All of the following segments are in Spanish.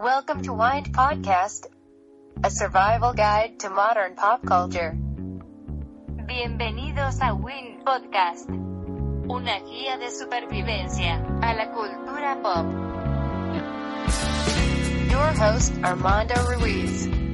Welcome to Wind Podcast, a survival guide to modern pop culture. Bienvenidos a Win Podcast, una guía de supervivencia a la cultura pop. Your host, Armando Ruiz.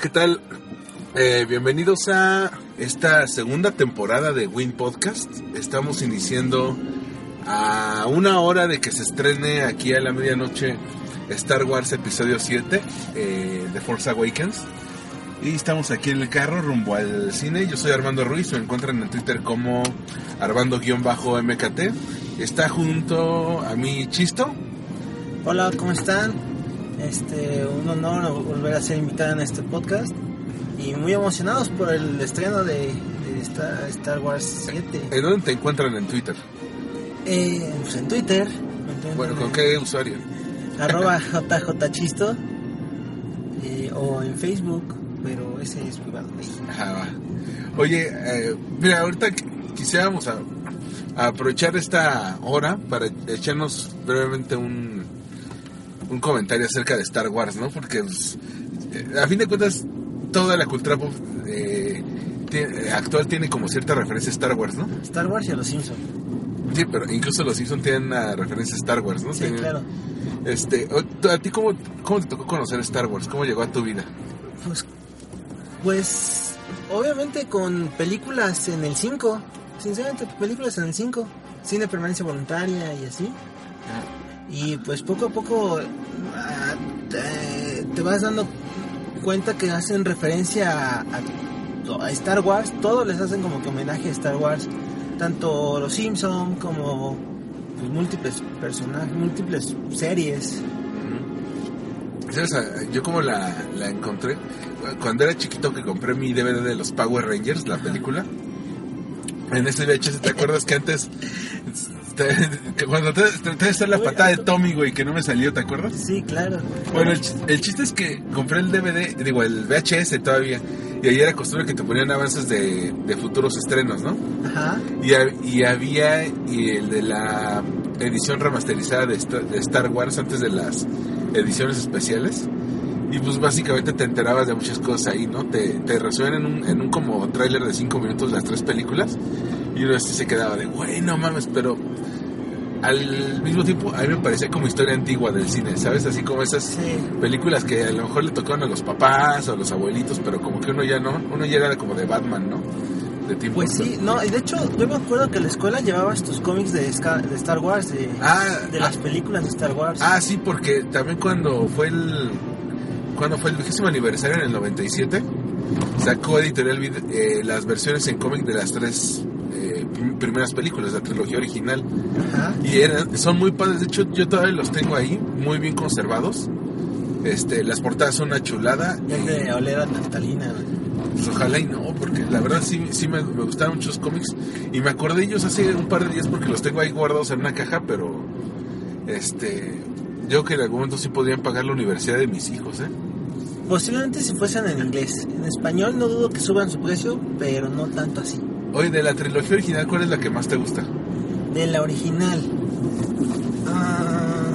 ¿Qué tal? Eh, bienvenidos a esta segunda temporada de Win Podcast. Estamos iniciando a una hora de que se estrene aquí a la medianoche Star Wars Episodio 7 eh, de Force Awakens. Y estamos aquí en el carro rumbo al cine. Yo soy Armando Ruiz, me encuentran en Twitter como Armando-MKT. Está junto a mi Chisto. Hola, ¿cómo están? Este, un honor volver a ser invitado en este podcast y muy emocionados por el estreno de, de Star, Star Wars 7. ¿En dónde te encuentran en Twitter? Eh, pues en Twitter. Bueno, ¿con qué usuario? Arroba JJChisto eh, o en Facebook, pero ese es privado. Ajá. Oye, eh, mira, ahorita qu- quisiéramos a- a aprovechar esta hora para echarnos brevemente un, un comentario acerca de Star Wars, ¿no? Porque pues, eh, a fin de cuentas toda la cultura pop, eh, tie- actual tiene como cierta referencia a Star Wars, ¿no? Star Wars y a los Simpsons. Sí, pero incluso los Simpsons tienen una referencia a Star Wars, ¿no? Sí, Tienen- claro. Este, ¿a ti cómo, cómo te tocó conocer Star Wars? ¿Cómo llegó a tu vida? Pues, pues, obviamente con películas en el 5. Sinceramente, películas en el 5. Cine permanencia voluntaria y así. Y pues poco a poco ah, te, te vas dando cuenta que hacen referencia a, Star Wars. Todos les hacen como que homenaje a Star Wars. Tanto los Simpson como pues, múltiples personajes, múltiples series. ¿Sabes? Ah, Yo como la, la encontré cuando era chiquito que compré mi DVD de los Power Rangers, la película. En ese VHS, ¿te acuerdas que antes te- cuando te, te, te está la patada de Tommy, güey, que no me salió, ¿te acuerdas? Sí, claro. Bueno, el, el chiste es que compré el DVD, digo, el VHS todavía, y ahí era costumbre que te ponían avances de, de futuros estrenos, ¿no? Ajá. Y, y había y el de la edición remasterizada de Star, de Star Wars antes de las ediciones especiales. Y pues básicamente te enterabas de muchas cosas ahí, ¿no? Te, te resuenan en un, en un como tráiler de 5 minutos las tres películas. Y uno así se quedaba de, güey, no mames, pero al mismo tiempo a mí me parecía como historia antigua del cine, ¿sabes? Así como esas Sí. películas que a lo mejor le tocaban a los papás o a los abuelitos, pero como que uno ya no, uno ya era como de Batman, ¿no? De Tim Pues sí, no, y de hecho yo me acuerdo que en la escuela llevabas tus cómics de, Star Wars, de, Ah, de ah, las películas de Star Wars. Ah, sí, porque también cuando fue el cuando fue el vigésimo aniversario en el 97 sacó Editorial eh, las versiones en cómic de las tres primeras películas, la trilogía original Ajá. y eran, son muy padres. De hecho, yo todavía los tengo ahí, muy bien conservados. Este, las portadas son una chulada. Y, de oler a naftalina. güey. pues, ojalá y no, porque la verdad sí, sí me, me gustaron muchos cómics y me acordé de ellos hace un par de días porque los tengo ahí guardados en una caja, pero este, yo creo que en algún momento sí podrían pagar la universidad de mis hijos, ¿eh? Posiblemente si fuesen en inglés. En español no dudo que suban su precio, pero no tanto así. Oye, de la trilogía original, ¿cuál es la que más te gusta? De la original. Ah,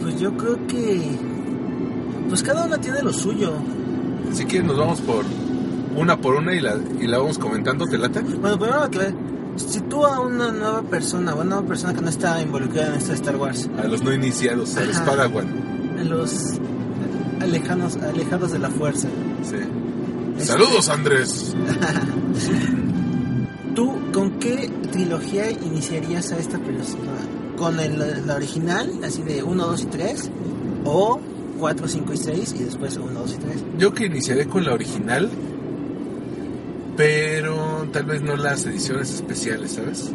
pues yo creo que... Pues cada una tiene lo suyo. Si quieres nos vamos por una por una y la, y la vamos comentando, ¿te late? Bueno, primero aclarar. Si tú a una nueva persona, una nueva persona que no está involucrada en esta Star Wars, A los no iniciados, a los. Padawan. a los alejanos, alejados de la fuerza, Sí. Saludos, Andrés. ¿tú con qué trilogía iniciarías a esta persona? ¿Con el, la original, así de 1, 2 y 3? ¿O 4, 5 y 6 y después 1, 2 y 3? Yo que iniciaré con la original, pero tal vez no las ediciones especiales, ¿sabes?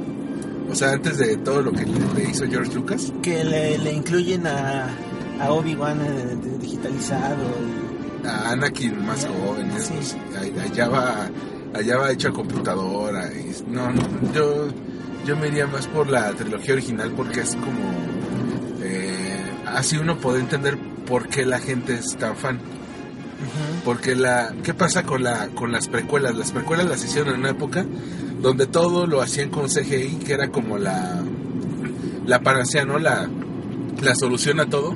O sea, antes de todo lo que le, le hizo George Lucas. Que le, le incluyen a, a Obi-Wan eh, digitalizado. A Anakin más joven, Sí. a- allá va, allá va hecho a computadora. Y, no, no, yo, yo me iría más por la trilogía original porque es como, eh, así uno puede entender por qué la gente es tan fan. Porque la, ¿qué pasa con la, con las precuelas? Las precuelas las hicieron en una época donde todo lo hacían con CGI, que era como la, la panacea, ¿no? La, la solución a todo.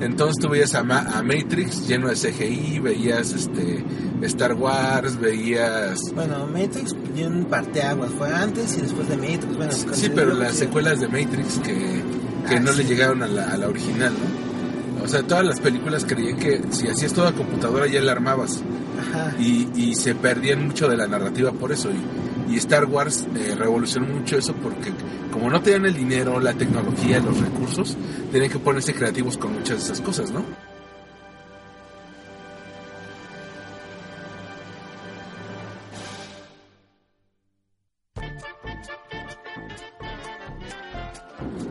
Entonces tú veías a, Ma- a Matrix lleno de CGI, veías este Star Wars, veías... Bueno, Matrix dio un parteaguas. Fue antes y después de Matrix. Bueno, Sí, pero las secuelas de Matrix que, que Ah, no le llegaron a la, a la original, ¿no? O sea, todas las películas creían que si hacías toda computadora ya la armabas. Ajá. y, y se perdían mucho de la narrativa por eso y, y Star Wars eh, revolucionó mucho eso porque como no tenían el dinero, la tecnología, los recursos, tenían que ponerse creativos con muchas de esas cosas, ¿no?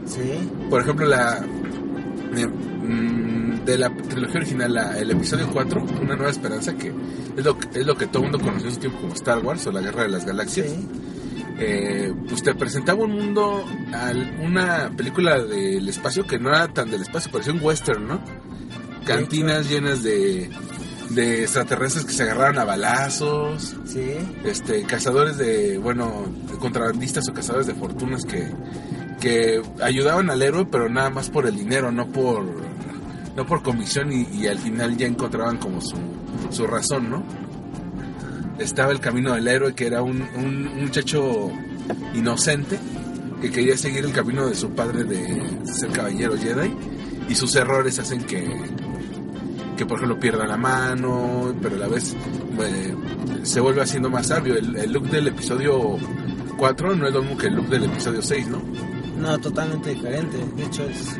Sí. Por ejemplo, la de la trilogía original, la- el episodio 4, Una Nueva Esperanza, que es lo, que- es lo que todo el mundo conoció en su tiempo como Star Wars o la Guerra de las Galaxias. Sí. eh, pues te presentaba un mundo, al- una película del espacio que no era tan del espacio, parecía un western, ¿no? Cantinas llenas de, de extraterrestres que se agarraron a balazos, Sí. este, cazadores de, bueno, contrabandistas o cazadores de fortunas que, que ayudaban al héroe, pero nada más por el dinero, no por, no por convicción y, al final ya encontraban como su, su razón, ¿no? Estaba el camino del héroe, que era un, un- un muchacho inocente que quería seguir el camino de su padre de ser caballero Jedi y sus errores hacen que, que por ejemplo pierda la mano, pero a la vez eh, se vuelve haciendo más sabio. El, el look del episodio 4 no es lo mismo que el look del episodio 6, ¿no? No, totalmente diferente. De hecho, es,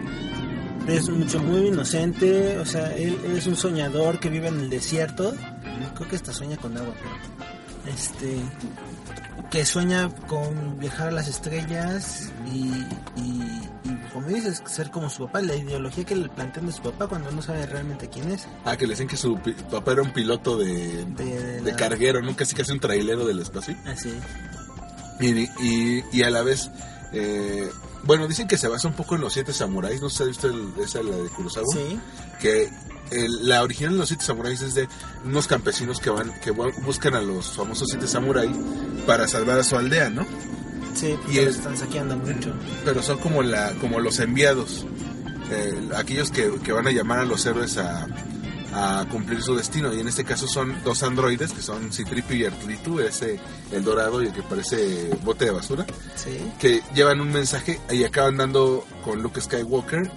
es mucho muy inocente. O sea, él es un soñador que vive en el desierto. Creo que hasta sueña con agua, pero. Este. Que sueña con viajar a las estrellas y, y, y, como dices, ser como su papá. La ideología que le plantean de su papá cuando no sabe realmente quién es. Ah, que le decían que su papá era un piloto de, De, de la- carguero, ¿no? Casi casi un trailero del espacio. Así. Y, y, y a la vez, eh, bueno, dicen que se basa un poco en los siete samuráis, no sé si ha visto el- esa la de Kurosawa, Sí. que el- la original de los siete samuráis es de unos campesinos que van, que bu- buscan a los famosos siete samuráis para salvar a su aldea, ¿no? Sí, Y es- están saqueando mucho. Pero son como la, como los enviados, eh, aquellos que, que van a llamar a los héroes a, a cumplir su destino. Y en este caso son dos androides, que son Citripio y Arturitu, ese el dorado y el que parece bote de basura. Sí. que llevan un mensaje y acaban dando con Luke Skywalker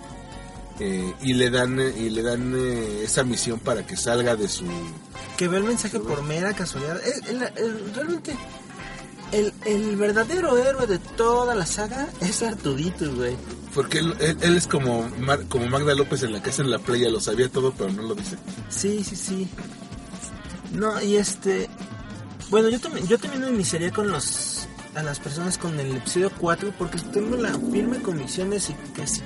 eh, y le dan eh, y le dan eh, esa misión para que salga de su que ve el mensaje por mera casualidad. El- el- realmente, el, el verdadero héroe de toda la saga es Artudito, güey. porque él, él- él es como Mar- como Magda López en la casa en la playa lo sabía todo pero no lo dice Sí, sí, sí. No, y este... Bueno, yo también, yo también iniciaría con los a las personas con el episodio 4 porque tengo la firme convicción de que si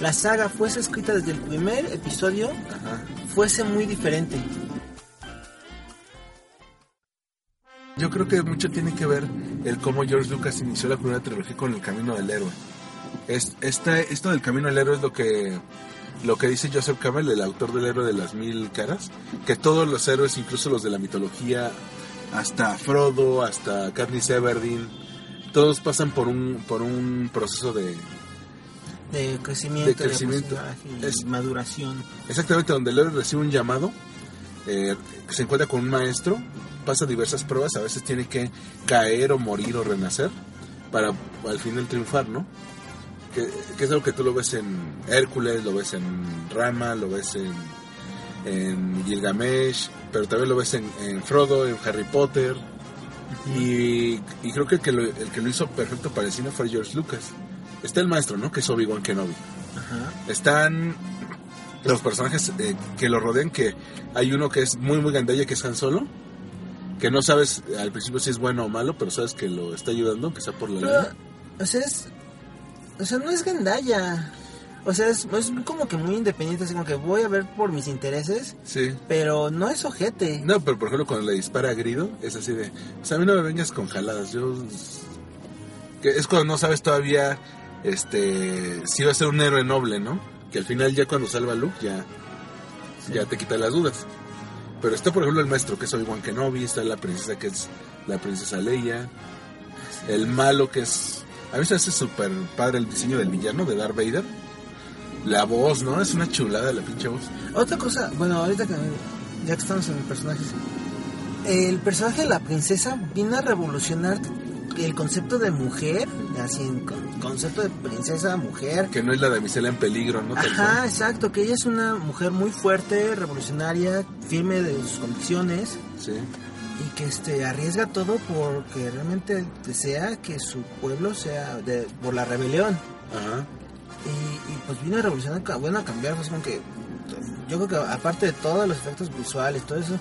la saga fuese escrita desde el primer episodio, Ajá. fuese muy diferente. Yo creo que mucho tiene que ver el cómo George Lucas inició la primera trilogía con el camino del héroe es, esta, esto del camino del héroe es lo que lo que dice Joseph Campbell, el autor del héroe de las mil caras, que todos los héroes, incluso los de la mitología, hasta Frodo, hasta Katniss Everdeen, todos pasan por un por un proceso de De crecimiento, De crecimiento. Es- maduración. exactamente donde el héroe recibe un llamado, eh, se encuentra con un maestro, pasa diversas pruebas, a veces tiene que caer o morir o renacer para al final triunfar, ¿no? Que, que es algo que tú lo ves en Hércules, lo ves en Rama, lo ves en, en Gilgamesh, pero también lo ves en, en Frodo, en Harry Potter. Y, y creo que el que, lo, el que lo hizo perfecto para el cine fue George Lucas. Está el maestro, ¿no? Que es Obi-Wan Kenobi. Ajá. Están los personajes eh, que lo rodean, que hay uno que es muy, muy gandalla, que es Han Solo. Que no sabes al principio si es bueno o malo, pero sabes que lo está ayudando, que está por la Pero, o sea, es, o sea, no es gandalla. O sea, es, es como que muy independiente, así como que voy a ver por mis intereses, Sí. pero no es ojete. No, pero por ejemplo cuando le dispara a Grido, es así de, o sea, a mí no me vengas con jaladas, yo... Que es cuando no sabes todavía, este, si va a ser un héroe noble, ¿no? Que al final ya cuando salva a Luke ya, ya te quita las dudas. Pero está por ejemplo el maestro que es Obi-Wan Kenobi, está la princesa que es la princesa Leia, el malo que es... A mí se hace súper padre el diseño del villano de Darth Vader. La voz, ¿no? Es una chulada la pinche voz. Otra cosa, bueno, ahorita que ya que estamos en personajes, el personaje de la princesa vino a revolucionar el concepto de mujer, así, en con- concepto de princesa, mujer. Que no es la damisela en peligro, ¿no? Ajá, exacto, que ella es una mujer muy fuerte, revolucionaria, firme de sus convicciones Sí. y que este arriesga todo porque realmente desea que su pueblo sea de, por la rebelión. Ajá. Y, y, pues vino a revolucionar, bueno, a cambiar, pues como que yo creo que aparte de todos los efectos visuales, todo eso,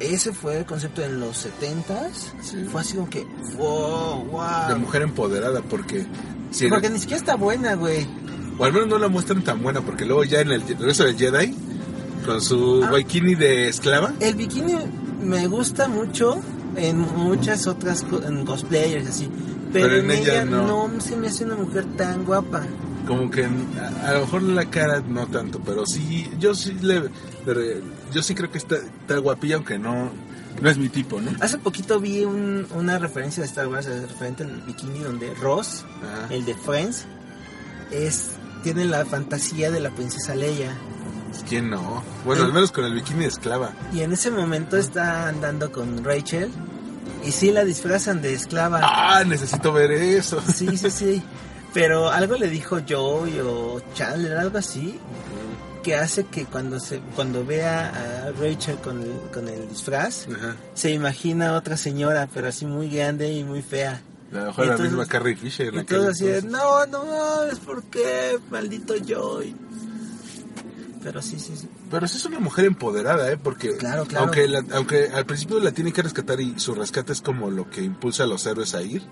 ese fue el concepto en los 70s. Sí. Fue así como que, wow, wow. De mujer empoderada, porque... si Porque ni siquiera está buena, güey. O al menos no la muestran tan buena, porque luego ya en el regreso del Jedi, con su Ah. bikini de esclava, El bikini me gusta mucho en muchas otras en cosplayers así. Pero, Pero en, en ella ella no. no. se me hace una mujer tan guapa. como que en- a, a lo mejor la cara no tanto, pero sí, yo sí le... le- yo sí creo que está, está guapilla, aunque no, no es mi tipo, ¿no? Hace poquito vi un- una referencia de Star Wars referente al bikini donde Ross, el de Friends, es tiene la fantasía de la princesa Leia. ¿Quién no? Bueno, al menos con el bikini de esclava. Y en ese momento está andando con Rachel y sí la disfrazan de esclava. Ah, necesito ver eso. Sí, sí, sí. Pero algo le dijo Joey o Chandler, algo así, que hace que cuando se cuando vea a Rachel con el, con el disfraz, Ajá. se imagina a otra señora, pero así muy grande y muy fea. A lo mejor la Entonces- misma Carrie Fisher. en todo así entonces. no, no mames, ¿por qué? Maldito Joey. Pero sí, sí, sí. Pero sí es una mujer empoderada, ¿eh? Porque Claro, claro. Aunque, la- aunque al principio la tiene que rescatar y su rescate es como lo que impulsa a los héroes a ir.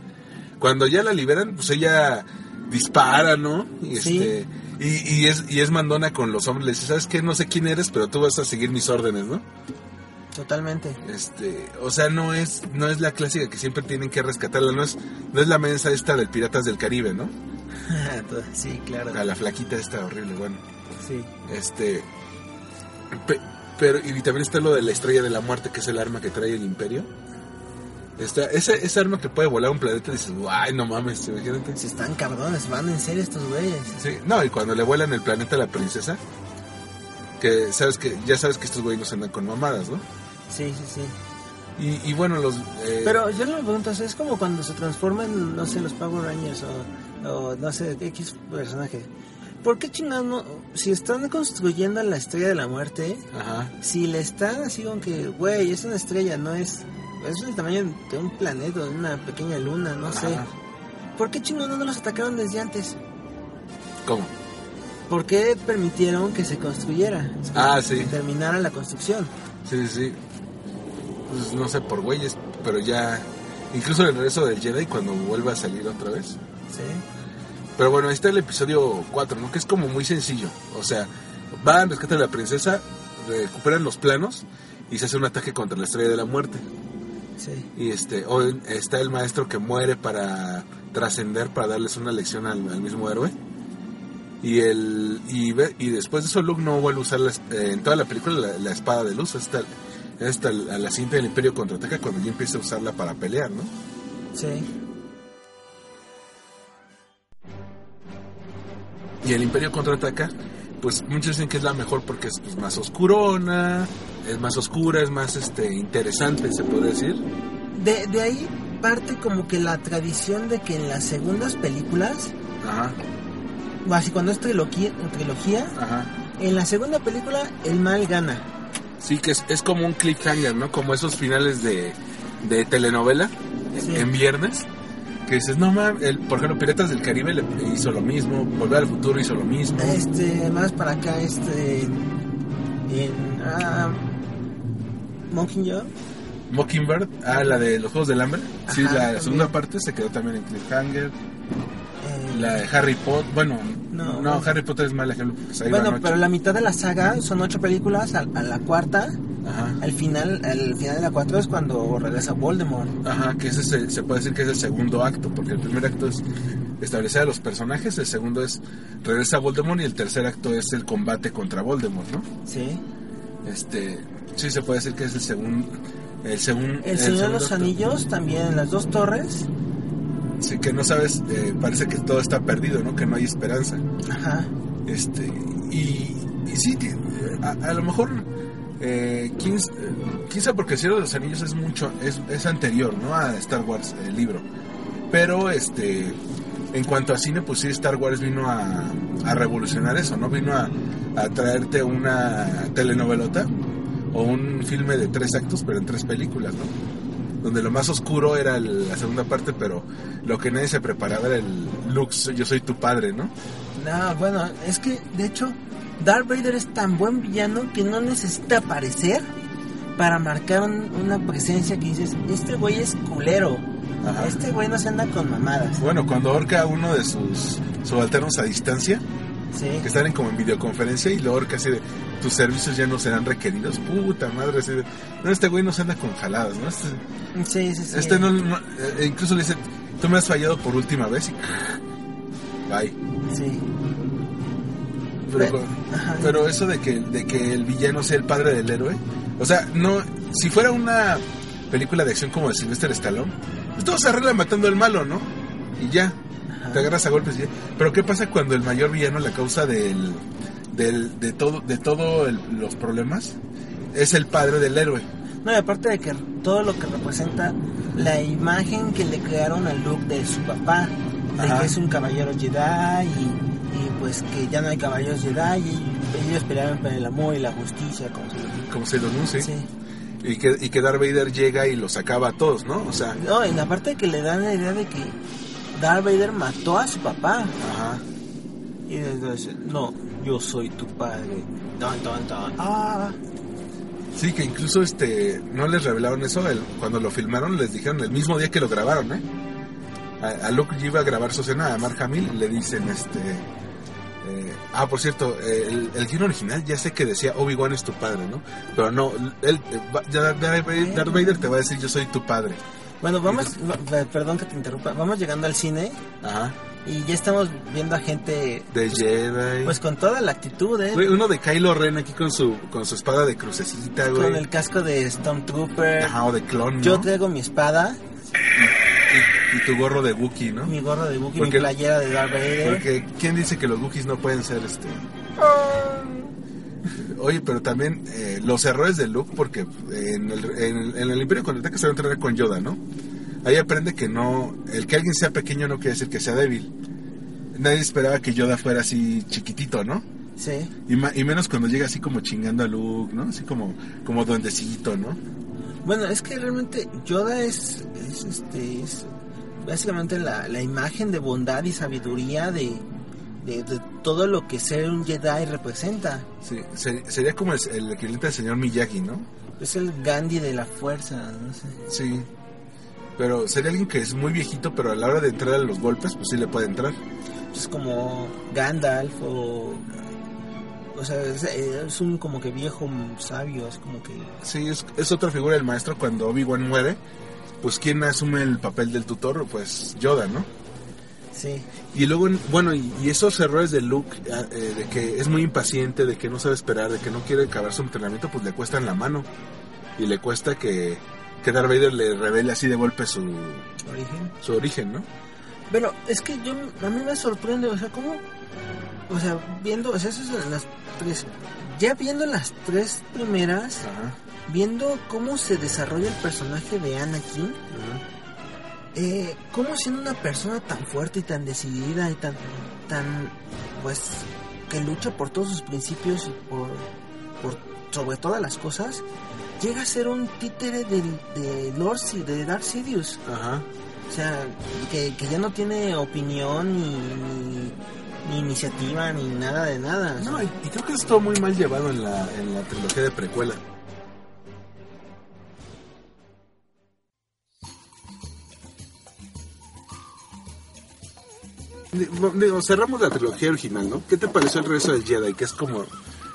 Cuando ya la liberan, pues ella dispara, ¿no? Y, Sí. este, y, y es, y es mandona con los hombres. Le dice, ¿sabes qué? No sé quién eres, pero tú vas a seguir mis órdenes, ¿no? Totalmente. Este, o sea, no es, no es la clásica que siempre tienen que rescatarla, no es, no es la mensa esta del Piratas del Caribe, ¿no? sí, claro. A la flaquita esta horrible, bueno. Sí. Este. pe- pero, y también está lo de la estrella de la muerte, que es el arma que trae el imperio. Está, ese, ese arma que puede volar un planeta, dices, guay, no mames, imagínate. Si están cabrones, van en serio estos güeyes. Sí, no, y cuando le vuelan el planeta a la princesa, que sabes que, ya sabes que estos güeyes no se andan con mamadas, ¿no? Sí, sí, sí. Y, y bueno, los. eh, Pero yo me pregunto, es como cuando se transforman, no sé, los Power Rangers o, o, no sé, X personaje. ¿Por qué chingados no? Si están construyendo la estrella de la muerte, Ajá. si le están así como que, güey, es una estrella, no es. Es el tamaño de un planeta, de una pequeña luna, no sé. ¿Por qué chingados no los atacaron desde antes? ¿Cómo? ¿Por qué permitieron que se construyera? Ah, sí. Que terminara la construcción. Sí, sí, sí. Pues no sé, por güeyes, pero ya. Incluso el regreso del Jedi cuando vuelve a salir otra vez. Sí. Pero bueno, ahí está el episodio 4, ¿no? Que es como muy sencillo. O sea, van, rescatan a la princesa, recuperan los planos y se hace un ataque contra la estrella de la muerte. Sí. Y este, o está el maestro que muere para trascender, para darles una lección al, al mismo héroe. Y el y, ve- y después de eso Luke no vuelve a usar la eh, en toda la película la, la espada de luz hasta, hasta a la cinta del Imperio contraataca cuando ya empieza a usarla para pelear, ¿no? Sí. Y el Imperio contraataca, pues muchos dicen que es la mejor porque es pues, más oscurona, es más oscura, es más este interesante, se puede decir. De, de ahí parte como que la tradición de que en las segundas películas, Ajá, o así cuando es trilogía, trilogía, ajá. en la segunda película el mal gana. Sí, que es, es como un cliffhanger, ¿no? Como esos finales de, de telenovela Sí. en viernes. Que dices, no mames, por ejemplo, Piratas del Caribe le hizo lo mismo, Volver al Futuro hizo lo mismo. Este, más para acá, este, en ah, Mockingjay, Mockingbird, ah, la de los Juegos del Hambre. Sí, Ajá, la también. segunda parte se quedó también en cliffhanger. eh, la de Harry Potter, bueno, No, no, bueno. Harry Potter es mal ejemplo, Bueno, pero la mitad de la saga son ocho películas, a, a la cuarta, Ajá. al final, al final de la cuatro es cuando regresa Voldemort. Ajá, que ese se, se puede decir que es el segundo acto, porque el primer acto es establecer a los personajes, el segundo es regresa Voldemort y el tercer acto es el combate contra Voldemort, ¿no? Sí. Este, sí se puede decir que es el segundo el segundo El Señor de los Anillos también las dos torres. Sí, que no sabes, eh, parece que todo está perdido, ¿no? Que no hay esperanza. Ajá. Este, y, y sí, a, a lo mejor, eh, quizá porque el Señor de los Anillos es mucho, es, es anterior, ¿no? A Star Wars, el libro. Pero, este, en cuanto a cine, pues sí, Star Wars vino a, a revolucionar eso, ¿no? Vino a, a traerte una telenovelota o un filme de tres actos, pero en tres películas, ¿no? Donde lo más oscuro era el- la segunda parte, pero lo que nadie se preparaba era el Lux, yo soy tu padre, ¿no? No, bueno, es que de hecho Darth Vader es tan buen villano que no necesita aparecer para marcar un- una presencia que dices, este güey es culero. Ajá. Este güey no se anda con mamadas. Bueno, cuando ahorca a uno de sus subalternos a distancia, Sí. que están en como en videoconferencia y lo ahorca así de tus servicios ya no serán requeridos, puta madre, no, este güey no se anda con jaladas, ¿no? Este, Sí, sí, sí. este no, no- eh, incluso le dice, tú me has fallado por última vez y bye. Sí. Pero, pero eso de que, de que el villano sea el padre del héroe, o sea, no, si fuera una película de acción como de Sylvester Stallone, pues todo se arregla matando al malo, ¿no? Y ya, te agarras a golpes y ya. Pero ¿qué pasa cuando el mayor villano, la causa del, del de todo, de todo el- los problemas, es el padre del héroe? No, y aparte de que todo lo que representa la imagen que le crearon al look de su papá, de Ajá. que es un caballero Jedi y, y pues que ya no hay caballeros Jedi y ellos peleaban por el amor y la justicia, como se lo Como se lo anuncia. Sí. Y que, y que Darth Vader llega y los acaba a todos, ¿no? O sea, No, en la parte de que le dan la idea de que Darth Vader mató a su papá. ajá. Y no, yo soy tu padre. Ah, Sí, que incluso este no les revelaron eso el- cuando lo filmaron, les dijeron el mismo día que lo grabaron, ¿eh? A, a Luke iba a grabar su escena a Mark Hamill y le dicen este eh, ah, por cierto, eh, el, el guion original ya sé que decía Obi-Wan es tu padre, ¿no? Pero no, él, eh, va- ya Darth Vader Darth Vader te va a decir yo soy tu padre. Bueno, vamos, va- perdón que te interrumpa, vamos llegando al cine Ajá. Y ya estamos viendo a gente De Jedi. pues con toda la actitud, ¿eh? Güey, uno de Kylo Ren aquí con su con su espada de crucecita, güey. Con el casco de Stormtrooper. Ajá, o de clon, ¿no? Yo traigo mi espada, y, y tu gorro de Wookiee, ¿no? mi gorro de Wookiee, mi playera de Darth Vader. Porque ¿quién dice que los Wookiees no pueden ser este? Oye, pero también eh, los errores de Luke, porque en el, en el, en el Imperio Contraataca se va a entrenar con Yoda, ¿no? Ahí aprende que no, el que alguien sea pequeño no quiere decir que sea débil. Nadie esperaba que Yoda fuera así chiquitito, ¿no? Sí. Y, ma- y menos cuando llega así como chingando a Luke, ¿no? Así como, como duendecito, ¿no? Bueno, es que realmente Yoda es, es, este, es básicamente la, la imagen de bondad y sabiduría de, de, de todo lo que ser un Jedi representa. Sí, se- sería como el, el equivalente del señor Miyagi, ¿no? Es el Gandhi de la fuerza, no sé. Sí. Pero sería alguien que es muy viejito, pero a la hora de entrar a los golpes, pues sí le puede entrar. Es como Gandalf o... O sea, es, es un como que viejo sabio, es como que... Sí, es, es otra figura del maestro cuando Obi-Wan muere. Pues ¿quién asume el papel del tutor? Pues Yoda, ¿no? Sí. Y luego, bueno, y, y esos errores de Luke, eh, eh, de que es muy impaciente, de que no sabe esperar, de que no quiere acabar su entrenamiento, pues le cuesta en la mano. Y le cuesta que, que Darth Vader le revele así de golpe su, Origen. su origen, ¿no? Pero es que yo, a mí me sorprende, o sea, ¿cómo? O sea, viendo, o sea, eso es las tres, ya viendo las tres primeras, Ajá. viendo cómo se desarrolla el personaje de Anakin, ajá. eh, cómo siendo una persona tan fuerte y tan decidida y tan, tan, pues, que lucha por todos sus principios y por, por sobre todas las cosas, llega a ser un títere del, de Lord de Darth Sidious. Ajá. O sea, que, que ya no tiene opinión ni, ni, ni iniciativa ni nada de nada. No, y, y creo que estuvo muy mal llevado en la, en la trilogía de precuela. di- digo, cerramos la trilogía original, ¿no? ¿Qué te pareció el regreso del Jedi? Que es como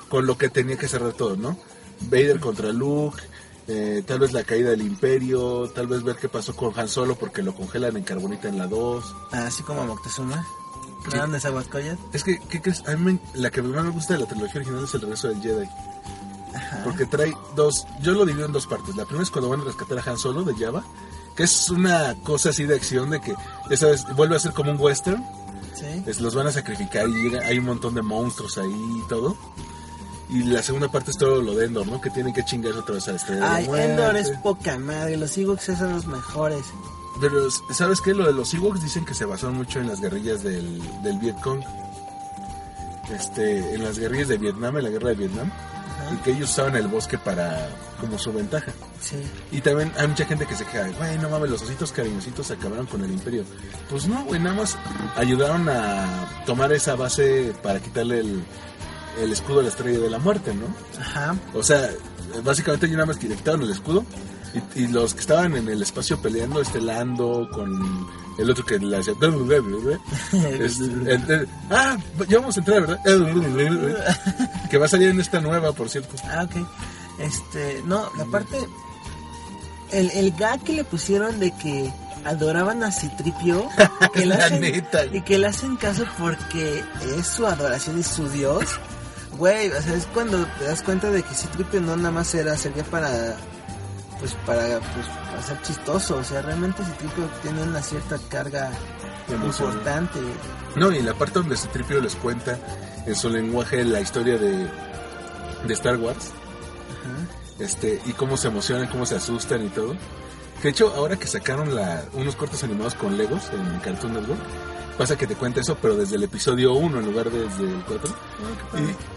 con lo que tenía que cerrar todo, ¿no? Vader contra Luke, eh, tal vez la caída del Imperio, tal vez ver qué pasó con Han Solo porque lo congelan en carbonita en la 2. Así como Moctezuma. Grandes Aguascoyas. Es que, ¿qué crees? A mí me- la que más me gusta de la trilogía original es el regreso del Jedi. Ajá. Porque trae dos, yo lo divido en dos partes. La primera es cuando van a rescatar a Han Solo de Java, que es una cosa así de acción de que, sabes, vuelve a ser como un western. Sí. Es- los van a sacrificar y llega- hay un montón de monstruos ahí y todo. Y la segunda parte es todo lo de Endor, ¿no? Que tienen que chingarse otra vez a la estrella de la Ay. Endor es poca madre. Los Ewoks son los mejores. Pero, ¿sabes qué? Lo de los Ewoks dicen que se basó mucho en las guerrillas del, del Vietcong. Este, en las guerrillas de Vietnam, en la guerra de Vietnam. Ajá. Y que ellos usaban el bosque para, como su ventaja. Sí. Y también hay mucha gente que se queja, güey, no mames, los ositos cariñositos acabaron con el imperio. Pues no, güey, nada más ayudaron a tomar esa base para quitarle el, el escudo a la estrella de la muerte, ¿no? Ajá. O sea, básicamente ellos nada más quitaron el escudo y, y los que estaban en el espacio peleando, estelando con el otro que le hacía... es- el- el- ah, ya vamos a entrar, ¿verdad? que va a salir en esta nueva, por cierto. Ah, ok. Este, no, la parte. El, el gag que le pusieron de que adoraban a Citripio. Que La hacen, neta. Y que le hacen caso porque es su adoración y su dios. Güey, o sea, es cuando te das cuenta de que Citripio no nada más era, servía para. Pues para, pues, para ser chistoso. O sea, realmente Citripio tiene una cierta carga importante. No, y la parte donde Citripio les cuenta en su lenguaje la historia de, de Star Wars, Ajá. este, y cómo se emocionan, cómo se asustan y todo. Que de hecho, ahora que sacaron la, unos cortos animados con Legos en Cartoon Network, pasa que te cuenta eso, pero desde el episodio 1 en lugar de desde el 4.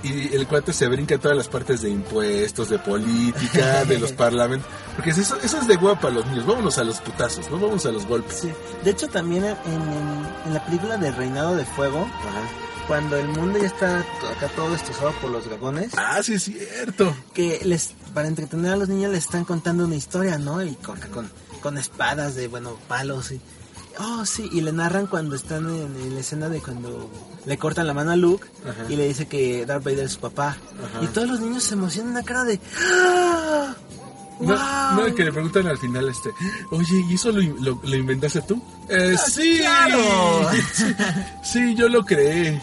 Y, y el cuate se brinca todas las partes de impuestos, de política, de los parlamentos. Porque eso, eso es de guapa los niños. Vámonos a los putazos, no vamos a los golpes. Sí. De hecho, también en, en- en la película de Reinado de Fuego, Ajá. cuando el mundo ya está acá todo destrozado por los dragones, Ah, sí es cierto. que les para entretener a los niños les están contando una historia, ¿no? Y con, con, con espadas de, bueno, palos y... Oh, sí, y le narran cuando están en, en la escena de cuando le cortan la mano a Luke Ajá. y le dice que Darth Vader es su papá. Ajá. Y todos los niños se emocionan una cara de... ¡Ah! No, ¡Wow! no, que le preguntan al final, este, oye, ¿y eso lo, in- lo- lo inventaste tú? Eh, Ah, sí, claro. sí, sí, yo lo creé.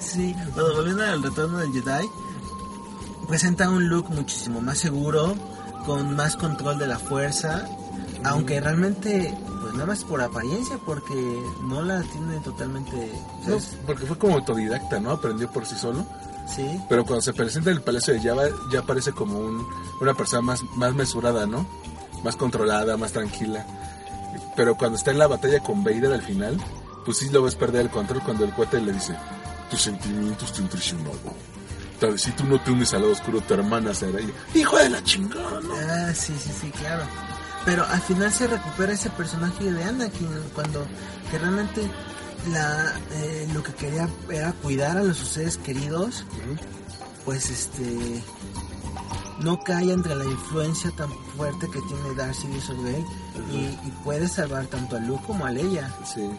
Sí, bueno, volviendo al retorno del Jedi, presenta un look muchísimo más seguro, con más control de la fuerza, aunque realmente, pues nada más por apariencia, porque no la tiene totalmente... No, es- porque fue como autodidacta, ¿no? Aprendió por sí solo. sí, Pero cuando se presenta en el Palacio de Java, ya parece como un, una persona más, más mesurada, ¿no? Más controlada, más tranquila. Pero cuando está en la batalla con Vader al final, pues sí lo ves perder el control cuando el cuate le dice, tus sentimientos te han traicionado. Si tú no te unes al lado oscuro, tu hermana será ella. ¡Hijo de la chingada! ¿no?". ah, sí, sí, sí, claro. Pero al final se recupera ese personaje de Anakin, cuando que realmente la, eh, lo que quería era cuidar a los seres queridos pues este no cae entre la influencia tan fuerte que tiene Darcy y, y puede salvar tanto a Luke como a Leia. Sí.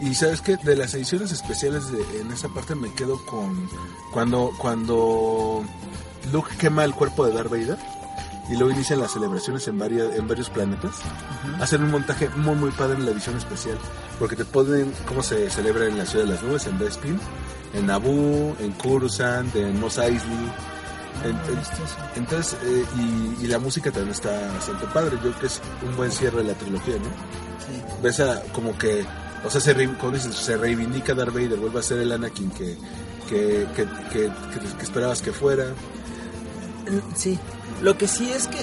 Y sabes que de las ediciones especiales de, en esa parte me quedo con cuando cuando Luke quema el cuerpo de Darth Vader y luego inician las celebraciones en varias en varios planetas. Hacen un montaje muy muy padre en la edición especial porque te ponen cómo se celebra en la ciudad de las nubes en Bespin, en Naboo, en Coruscant, en Mos Eisley. En- entonces, eh, y, y la música también está bastante padre. Yo creo que es un buen cierre de la trilogía, ¿no? Sí. ves a, como que o sea se, re- como dices, se reivindica Darth Vader vuelve a ser el Anakin que que, que, esperabas que fuera Sí, lo que sí es que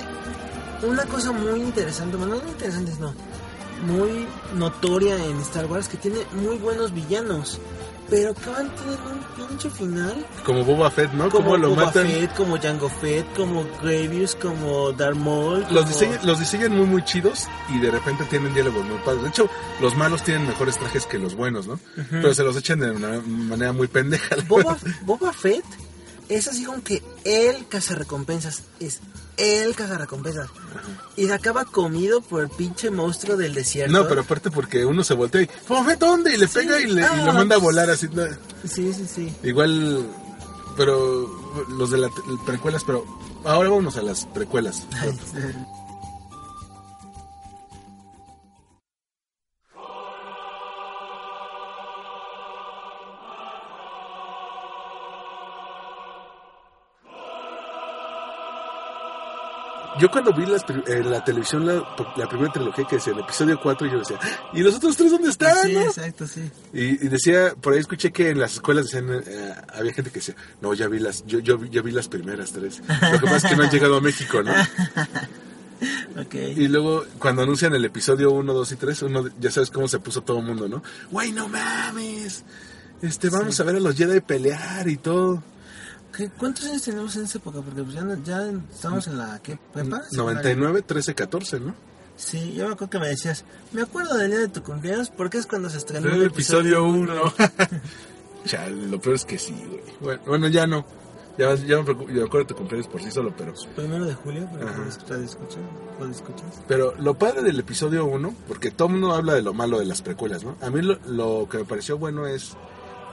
una cosa muy interesante, bueno, no interesante, no, muy notoria en Star Wars que tiene muy buenos villanos, pero acaban teniendo un pinche final. Como Boba Fett no como como lo Boba matan. Fett, como Jango Fett, como Grievous, como Darth Maul, los diseñan, los diseñan muy muy chidos y de repente tienen diálogos muy padres. De hecho los malos tienen mejores trajes que los buenos no pero se los echan de una manera muy pendeja. Boba. Boba Fett es así como que el cazarrecompensas es el cazarrecompensas y se acaba comido por el pinche monstruo del desierto. No, pero aparte porque uno se voltea y, "Fue dónde? Y le Sí. pega y, le, y lo manda a volar así. ¿no? Sí, sí, sí. Igual, pero los de las precuelas, pero ahora vamos a las precuelas. Yo cuando vi las, en la televisión la, la primera trilogía que decía el episodio 4, yo decía, ¿y los otros tres dónde están? Sí, no?" exacto, sí. Y, y decía, por ahí escuché que en las escuelas decían, eh, había gente que decía, no, ya vi las, yo, yo, vi- ya vi las primeras tres. Lo que pasa es que no han llegado a México, ¿no? Ok. Y luego cuando anuncian el episodio 1, 2 y 3, uno, ya sabes cómo se puso todo el mundo, ¿no? Güey, no mames. Este, vamos a ver a los Jedi pelear y todo. ¿Qué- ¿Cuántos años tenemos en esa época? Porque pues ya, ya estamos en la... ¿Qué? ¿Prepa? 99, 13, 14, ¿no? Sí, yo me acuerdo que me decías, me acuerdo del día de tu cumpleaños porque es cuando se estrenó El episodio 1. Chale, lo peor es que sí, güey. Bueno, bueno, ya no. Ya, ya me, preocupo, yo acuerdo de tu cumpleaños por sí solo, pero... Primero de julio, pero escuchar, puedes escuchar. Pero lo padre del episodio 1, porque todo mundo habla de lo malo de las precuelas, ¿no? A mí lo, lo que me pareció bueno es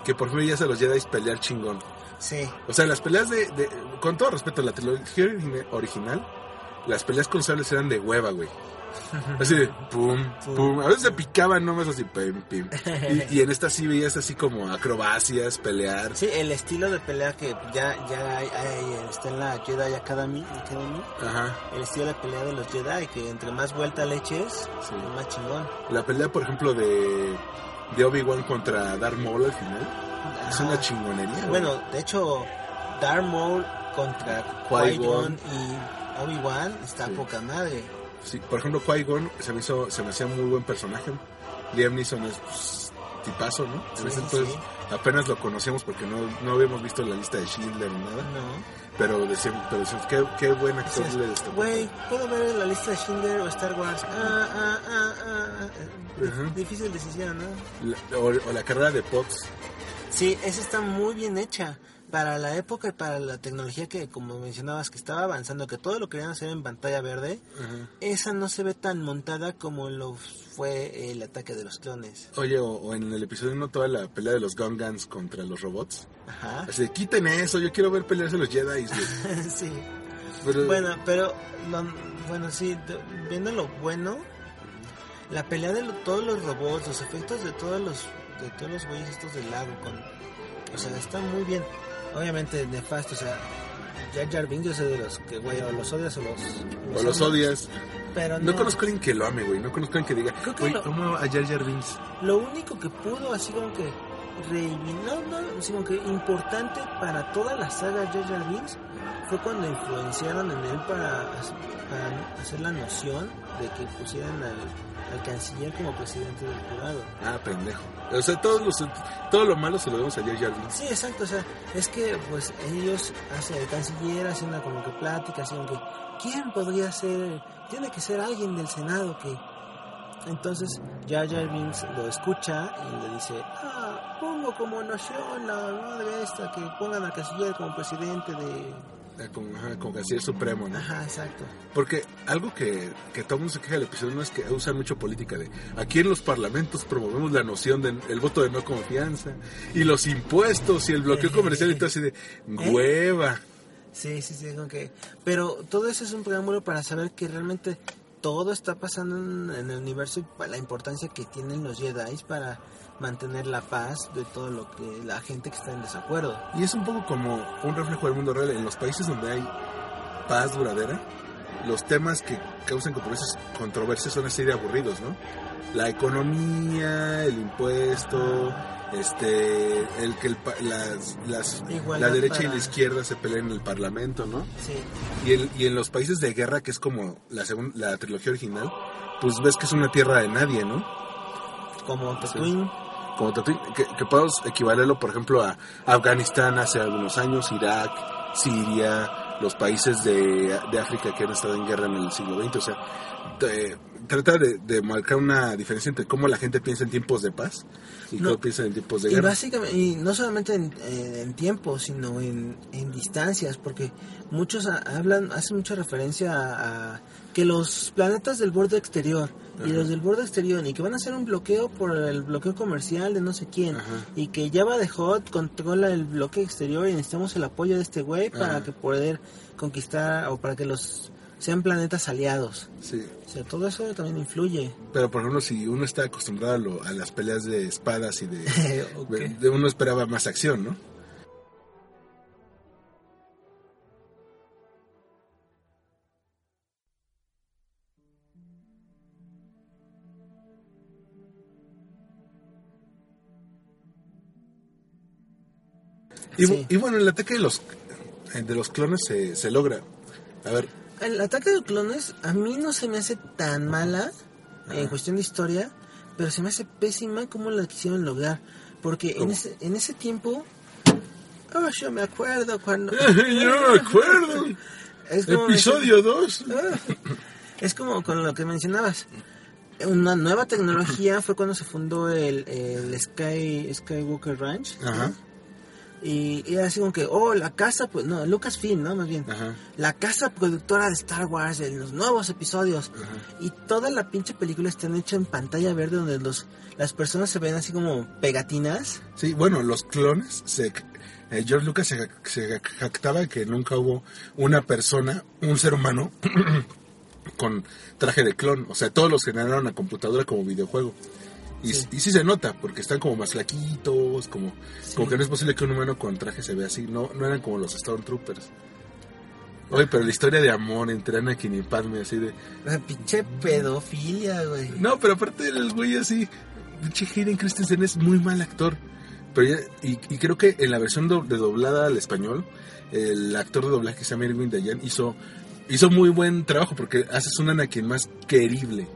que por fin ya se los Jedi pelear chingón. Sí, O sea, las peleas de, de- Con todo respeto, la trilogía origina- original, las peleas con sables eran de hueva, güey. Así de pum, pum. A veces se picaban nomás así, pim, pim. Y, y en esta sí veías así como acrobacias, pelear. sí, el estilo de pelea que ya, ya hay, hay- está en la Jedi Academy, Academy, Ajá. el estilo de pelea de los Jedi, que entre más vuelta le eches, Sí. más chingón. La pelea, por ejemplo, de, de Obi-Wan contra Darth Maul al final. Es una chingonería. güey. Bueno, de hecho, Darth Maul contra Qui-Gon. Y Obi-Wan está Sí. poca madre. Sí, por ejemplo, Qui-Gon se me, hizo, se me hacía muy buen personaje. Liam Neeson es pues, tipazo, ¿no? En Sí, entonces sí. apenas lo conocíamos porque no, no habíamos visto la lista de Schindler ni nada. No. Pero decíamos, pero decíamos qué, qué buen actor le destacó. Güey, ¿puedo ver la lista de Schindler o Star Wars? Ah, ah, ah, ah. ah. Dif- Ajá. Difícil decisión, ¿no? La- o, o la carrera de Potts. Sí, esa está muy bien hecha. Para la época y para la tecnología que, como mencionabas, que estaba avanzando, que todo lo querían hacer en pantalla verde, esa no se ve tan montada como lo fue el ataque de los clones. Oye, o, o en el episodio 1 toda la pelea de los Gungans contra los robots. Ajá. Así de, quiten eso, yo quiero ver pelearse los Jedi. güey". sí. Pero, Bueno, pero lo- bueno, sí, viendo lo bueno, la pelea de lo- todos los robots, los efectos de todos los de todos los güeyes estos del lago con o sea, está muy bien. Obviamente nefasto, o sea, Jar Jar Binks yo sé de los que güey o los odias o los o los odias. Pero no, No conozco a alguien que lo ame, güey. No conozco a alguien que diga, güey, lo- amo a Jar Jar Binks. Lo único que pudo así como que no, sino que importante para toda la saga Jar Binks fue cuando influenciaron en él para, para hacer la noción de que pusieran al, al canciller como presidente del jurado. Ah, pendejo. O sea, todos los, todo lo malo se lo debemos a Jar Binks. Sí, exacto, o sea, es que pues ellos hacen el canciller, hacen una como que plática, como que ¿quién podría ser? Tiene que ser alguien del Senado que entonces Jar Jar Binks lo escucha y le dice, ah, pongo como noción la madre esta que pongan al canciller como presidente de... Eh, Con, ajá, con canciller supremo, ¿no? Ajá, exacto. Porque algo que, que todo el mundo se queja del episodio no es que usan mucho política de aquí en los parlamentos promovemos la noción del el voto de no confianza y los impuestos y el bloqueo comercial y todo así de hueva. Sí, sí, sí, que... Pero todo eso es un preámbulo para saber que realmente todo está pasando en, en el universo y la importancia que tienen los Jedi para mantener la paz de todo lo que la gente que está en desacuerdo. Y es un poco como un reflejo del mundo real. En los países donde hay paz duradera, los temas que causan controversias, controversias son así de aburridos, ¿no? La economía, el impuesto, este, el que el las, las- la derecha y la izquierda se peleen en el parlamento, ¿no? Sí, Y, el- y en los países de guerra, que es como la, segun- la trilogía original, pues ves que es una tierra de nadie, ¿no? como Tatooine. Como que, que podemos equivalerlo, por ejemplo, a Afganistán hace algunos años, Irak, Siria, los países de, de África que han estado en guerra en el siglo XX. O sea, trata de, de marcar una diferencia entre cómo la gente piensa en tiempos de paz y No. cómo piensa en tiempos de Y guerra. básicamente, y no solamente en, en- en tiempo, sino en, en distancias, porque muchos ha- hablan, hacen mucha referencia a, a que los planetas del borde exterior y los del borde exterior, y que van a hacer un bloqueo por el bloqueo comercial de no sé quién, Ajá. y que Java de Hot controla el bloque exterior y necesitamos el apoyo de este güey para que poder conquistar o para que los sean planetas aliados. Sí. O sea, todo eso también influye. Pero por ejemplo, si uno está acostumbrado a, lo- a las peleas de espadas y de- uno esperaba más acción, ¿no? Y, bu- Sí. y bueno, el ataque de los eh, de los clones se, se logra. A ver, El ataque de clones a mí no se me hace tan mala en Ajá. cuestión de historia, pero se me hace pésima como la quisieron lograr. Porque en ese, en ese tiempo... Oh, yo me acuerdo cuando... yo me acuerdo. Es como- Episodio 2. Es como con lo que mencionabas. Una nueva tecnología fue cuando se fundó el, el Sky, Skywalker Ranch. Ajá. Y, y era así como que, oh, la casa, pues, no, Lucasfilm, ¿no? Más bien. Ajá. La casa productora de Star Wars, en los nuevos episodios. Ajá. Y toda la pinche película está hecha en pantalla verde donde los las personas se ven así como pegatinas. Sí, bueno, los clones, se, eh, George Lucas se, se jactaba que nunca hubo una persona, un ser humano, con traje de clon. O sea, todos los generaron a computadora como videojuego. Y Sí. sí, y sí se nota, porque están como más flaquitos, como, Sí. como que no es posible que un humano con traje se vea así. No, no eran como los Stormtroopers. Oye, pero la historia de amor entre Anakin y Padme, así de... La pinche pedofilia, güey. No, pero aparte el güey así, pinche Hayden Christensen es muy mal actor. Pero ya- y, y creo que en la versión do- de doblada al español, el actor de doblaje Sam Irwin Dayan hizo, hizo muy buen trabajo porque haces un Anakin más querible.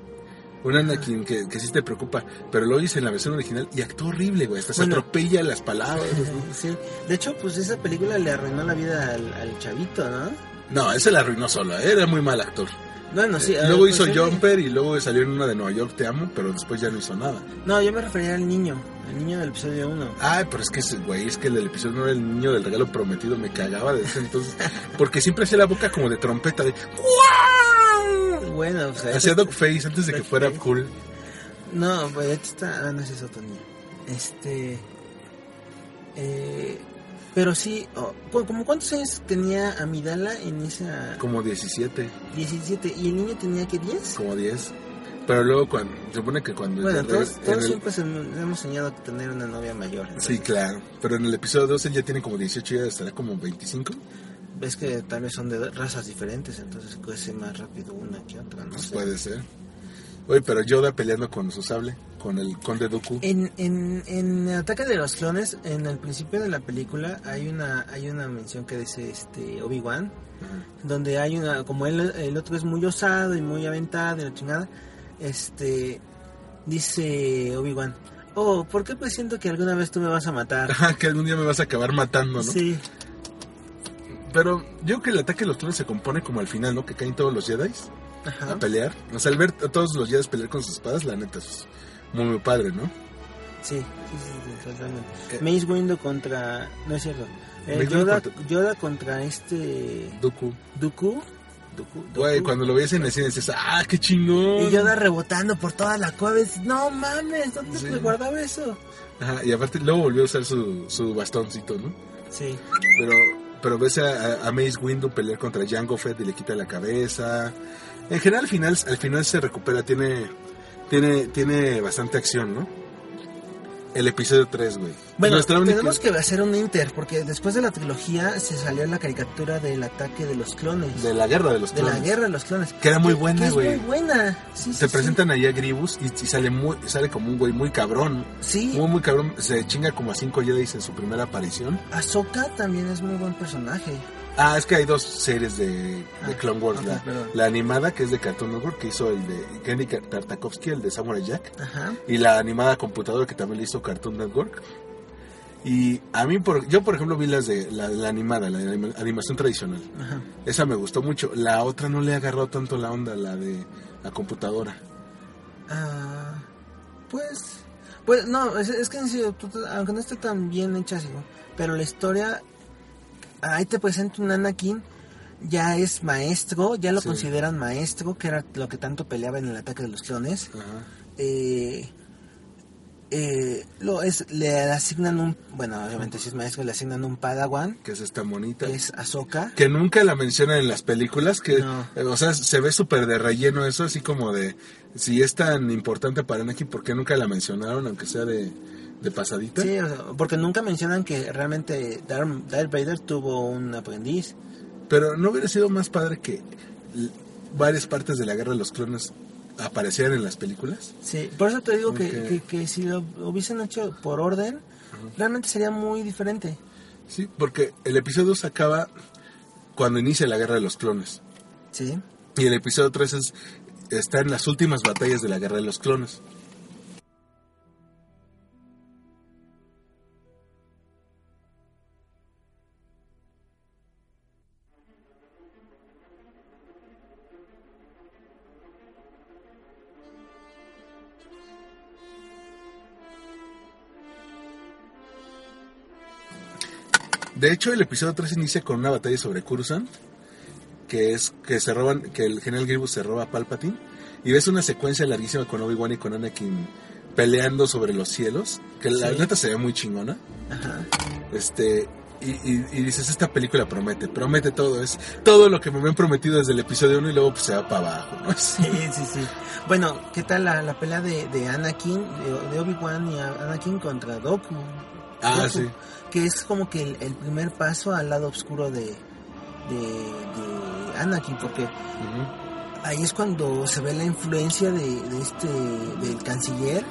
Un Anakin que, que sí te preocupa, pero lo hice en la versión original y actuó horrible, güey. Hasta Bueno. se atropella las palabras. ¿no? Sí. De hecho, pues esa película le arruinó la vida al, al chavito, ¿no? No, él se la arruinó solo, era muy mal actor. Bueno, sí. Eh, luego ver, hizo pues, Jumper y luego salió en una de Nueva York, Te Amo, pero después ya no hizo nada. No, yo me refería al niño. Al niño del episodio 1. Ay, pero es que ese güey, es que el del episodio no era el niño del regalo prometido, me cagaba de ese entonces. Porque siempre hacía la boca como de trompeta, de ¡Guau! Bueno, o sea, Hacía Dogface antes de que fuera Dogface. cool. No, pues este está. Ah, no, ese es otro niño. Este. Eh, pero sí, oh, ¿cu- ¿como cuántos años tenía Amidala en esa Como 17, 17? ¿Y el niño tenía que 10? como 10. Pero luego cuando, se supone que cuando... Bueno, en el- todos, todos el- siempre se- hemos soñado tener una novia mayor. Sí, entonces, claro. Pero en el episodio 2 él ya tiene como 18 y ya estará como 25. Ves que tal vez son de razas diferentes, entonces crece más rápido una que otra, no Pues sé. puede ser. Oye, pero Yoda peleando con su sable, con el conde Dooku. En, en, en Ataque de los Clones, en el principio de la película, hay una hay una mención que dice este Obi-Wan, Ajá. donde hay una, como él, el otro es muy osado y muy aventado y la chingada, este, dice Obi-Wan, oh, ¿por qué pues siento que alguna vez tú me vas a matar? Que algún día me vas a acabar matando, ¿no? Sí, Pero yo creo que el ataque de los clones se compone como al final, ¿no? Que caen todos los Jedi a pelear. O sea, al ver a todos los Jedi pelear con sus espadas, la neta es muy, muy padre, ¿no? sí, sí, sí, sí, totalmente. Eh. Mace Windu contra, no es cierto, eh, Yoda, contra- Yoda contra este Dooku. Dooku, Dooku, Güey, cuando lo ves en escena dices, ¡ah, qué chingón! Y Yoda rebotando por toda la cueva. dices, no mames, ¿dónde Sí. se guardaba eso? Ajá, y aparte luego volvió a usar su, su bastoncito, ¿no? Sí. Pero, pero ves a, a Mace Windu pelear contra Jango Fett y le quita la cabeza. En general, al final, al final se recupera, tiene, tiene, tiene bastante acción, ¿no? El episodio 3, güey. Bueno, Nuestra única- tenemos que hacer un inter, porque después de la trilogía se salió la caricatura del ataque de los clones. De la guerra de los De clones. la guerra de los clones. Que era muy Que- buena, güey. muy buena. Sí, sí, Te sí. presentan ahí a Gribus y, y sale muy, sale como un güey muy cabrón. Sí, Muy, muy cabrón. Se chinga como a cinco Jedi en su primera aparición. Ahsoka también es muy buen personaje. Ah, es que hay dos series de, de Ah, Clone Wars. ok, la, la animada, que es de Cartoon Network, que hizo el de Kenny Tartakovsky, el de Samurai Jack. Ajá. Y la animada computadora, que también le hizo Cartoon Network. Y a mí, por, yo por ejemplo vi las de la, la animada, la anima- animación tradicional. Ajá. Esa me gustó mucho. La otra no le ha agarrado tanto la onda, la de la computadora. Ah, pues, pues no, es, es que aunque no esté tan bien hecha, pero la historia, ahí te presenta un Anakin, ya es maestro, ya lo Sí. consideran maestro, que era lo que tanto peleaba en el ataque de los clones. Ajá. Eh, eh, lo es, le asignan un, bueno, obviamente si es maestro, le asignan un Padawan, Que es esta monita. que es Ahsoka. Que nunca la mencionan en las películas, que, No. eh, o sea, se ve súper de relleno eso, así como de, si es tan importante para Anakin, ¿por qué nunca la mencionaron, aunque sea de, de pasadita? Sí, porque nunca mencionan que realmente Darth, Vader tuvo un aprendiz. Pero ¿no hubiera sido más padre que varias partes de la Guerra de los Clones aparecieran en las películas? Sí, por eso te digo que, que, que si lo hubiesen hecho por orden, realmente sería muy diferente. Sí, porque el episodio 2 acaba cuando inicia la Guerra de los Clones. Sí. Y el episodio 3 es, está en las últimas batallas de la Guerra de los Clones. De hecho, el episodio 3 inicia con una batalla sobre Coruscant, que es que se roban, que el general Grievous se roba a Palpatine, y ves una secuencia larguísima con Obi-Wan y con Anakin peleando sobre los cielos, que la Sí. neta se ve muy chingona. Ajá. Este, y, y- y dices, esta película promete, promete todo, es todo lo que me habían prometido desde el episodio 1 y luego pues se va para abajo, ¿no? Sí, sí, sí. Bueno, ¿qué tal la, la pelea de, de Anakin, de, de Obi-Wan y Anakin contra Doku? Ah, sí. Que es como que el, el primer paso al lado oscuro de, de, de Anakin, porque ahí es cuando se ve la influencia de, de este, del canciller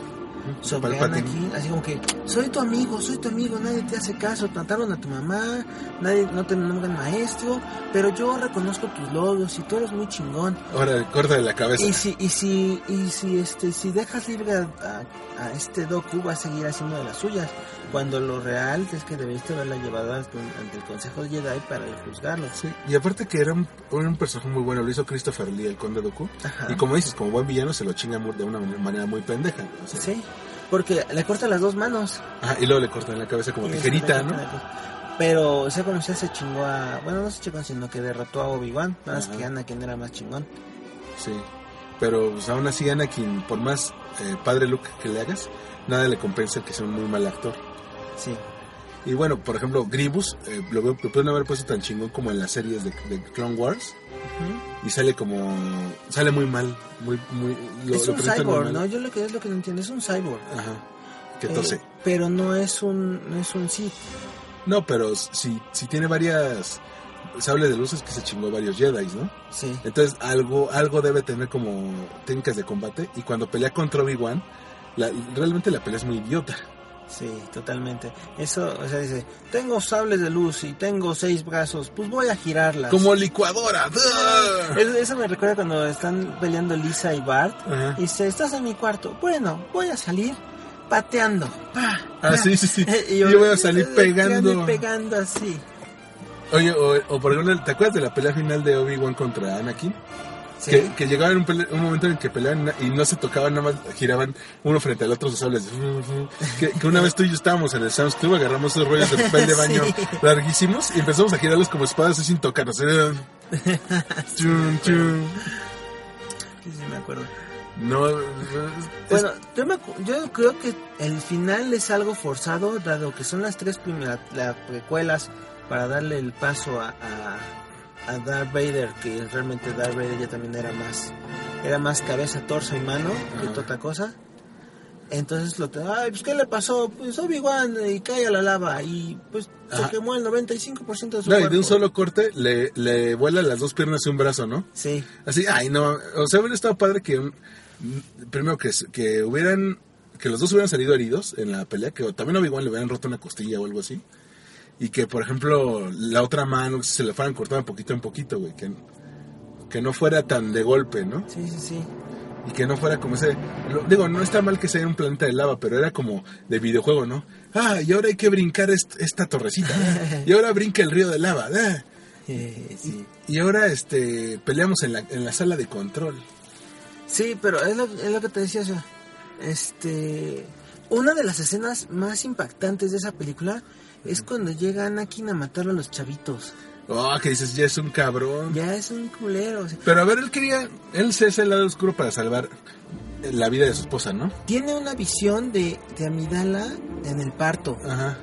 sobre. Anakin, así como que soy tu amigo, soy tu amigo, nadie te hace caso, trataron a tu mamá, nadie no te nombran maestro, pero yo reconozco tus logros y tú eres muy chingón. Ahora, corta de la cabeza. Y si y si y si este si dejas libre a, a- a este Doku va a seguir haciendo de las suyas, cuando lo real es que debiste haberla llevado ante, el Consejo de Jedi para juzgarlo. Sí, y aparte que era un, era un personaje muy bueno, lo hizo Christopher Lee, el conde Dooku. Ajá. Y como dices, como buen villano se lo chinga de una manera, muy pendeja. o sea. Sí, porque le corta las dos manos. Ajá, y luego le cortan la cabeza como tijerita, ¿no? Pero sea como sea se chingó a, bueno no se chingó sino que derrotó a Obi-Wan, nada más Ajá. que Anakin era más chingón. Sí. Pero pues, aún así Anakin, por más eh, padre look que le hagas, nada le compensa que sea un muy mal actor. Sí. Y bueno, por ejemplo, Grievous, eh, lo, lo pueden haber puesto tan chingón como en las series de, de Clone Wars. Y sale como... Sale muy mal. Muy, muy, lo- es un cyborg. ¿no? Yo lo que es lo que no entiendo, es un cyborg. Ajá. Que Eh, tose. pero no es un no es un Sith. No, pero si, si tiene varias sables de luces que se chingó varios Jedi, ¿no? Sí. Entonces algo, algo debe tener como técnicas de combate. Y cuando pelea contra Obi-Wan, realmente la pelea es muy idiota. Sí, totalmente. Eso, o sea, dice, tengo sables de luz y tengo seis brazos, pues voy a girarlas. Como licuadora. Eso, me recuerda cuando están peleando Lisa y Bart. Ajá. Y dice, estás en mi cuarto. Bueno, voy a salir pateando. Pa, Ah, pa. sí, sí, sí. Y Yo voy a salir eh, pegando. pegando así. Oye, o, o por ejemplo, ¿te acuerdas de la pelea final de Obi-Wan contra Anakin? Sí. Que, que llegaba en un, momento en el que peleaban y no se tocaban, nada más giraban uno frente al otro sus sables. Que, que una vez tú y yo estábamos en el Sam's Club, agarramos esos rollos de papel de baño Sí. larguísimos y empezamos a girarlos como espadas sin tocarnos. Chum, chum. Sí, sí, me acuerdo. No, es- Bueno, yo, me acu- yo creo que el final es algo forzado, dado que son las tres primeras las precuelas para darle el paso a, a, a Darth Vader, que realmente Darth Vader ya también era más era más cabeza, torso y mano que otra cosa. Entonces lo te, ay, pues ¿qué le pasó? Pues Obi-Wan y cae a la lava y pues se quemó el 95% de su no, y de un solo corte le, le vuela las dos piernas y un brazo, ¿no? Sí, Así, ay, no. O sea, hubiera estado padre que, un- primero que, que hubieran, que los dos hubieran salido heridos en la pelea, que también a Obi-Wan le hubieran roto una costilla o algo así. Y que, por ejemplo, la otra mano se le fueran cortando poquito en poquito, güey. Que, que no fuera tan de golpe, ¿no? sí, sí, sí. Y que no fuera como ese... lo- digo, no está mal que sea un planeta de lava, pero era como de videojuego, ¿no? Ah, y ahora hay que brincar est- esta torrecita. ¿eh? Y ahora brinca el río de lava. ¿eh? Sí. Y ahora este peleamos en la, en la sala de control. Sí, pero es lo, es lo que te decía, o sea, este, una de las escenas más impactantes de esa película es cuando llega Anakin a matar a los chavitos. Oh, que dices, ya es un cabrón. Ya es un culero. o sea, Pero a ver, él quería, él se hace el lado oscuro para salvar la vida de su esposa, ¿no? tiene una visión de, de Amidala en el parto. Ajá.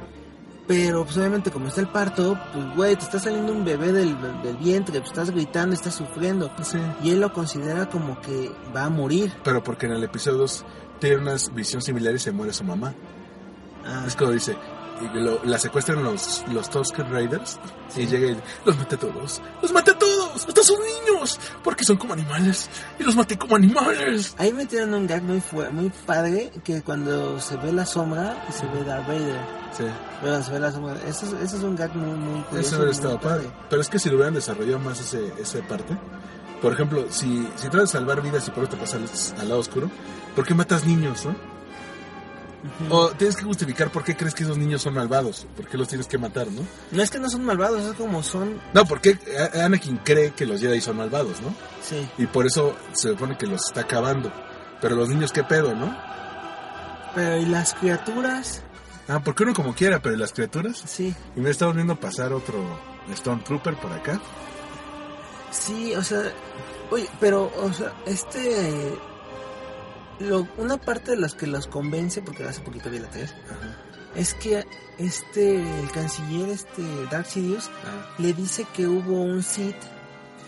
Pero pues obviamente como está el parto, pues güey, te está saliendo un bebé del, del vientre, pues, estás gritando, estás sufriendo. Sí. Y él lo considera como que va a morir. Pero porque en el episodio 2 tiene una visión similar y se muere su mamá. Ah, Es como dice, y lo- la secuestran los, los Tusker Raiders y llega y los maté a todos. Los maté a todos, hasta sus niños, porque son como animales y los maté como animales. Ahí metieron un gag muy, muy padre que cuando se ve la sombra se ve Darth Vader. Sí, Pero se ve la sombra. Ese es, ese es un gag muy, muy curioso, eso estado padre. Pero es que si lo hubieran desarrollado más ese, esa parte, por ejemplo, si, si tratas de salvar vidas y por eso te pasas al, al lado oscuro, ¿por qué matas niños, no? O tienes que justificar por qué crees que esos niños son malvados, por qué los tienes que matar, ¿no? No es que no son malvados, es como son. No, porque Anakin cree que los Jedi son malvados, ¿no? Sí. Y por eso se supone que los está acabando. Pero los niños, ¿qué pedo, no? Pero ¿y las criaturas? Ah, porque uno como quiera, pero ¿y las criaturas. Sí. Y me está viendo pasar otro Stormtrooper por acá. Sí, o sea, oye, pero, o sea, este, lo, una parte de las que los convence, porque hace poquito vi la 3, es que este, el canciller, este, Dark Sidious, Ah, le dice que hubo un Sith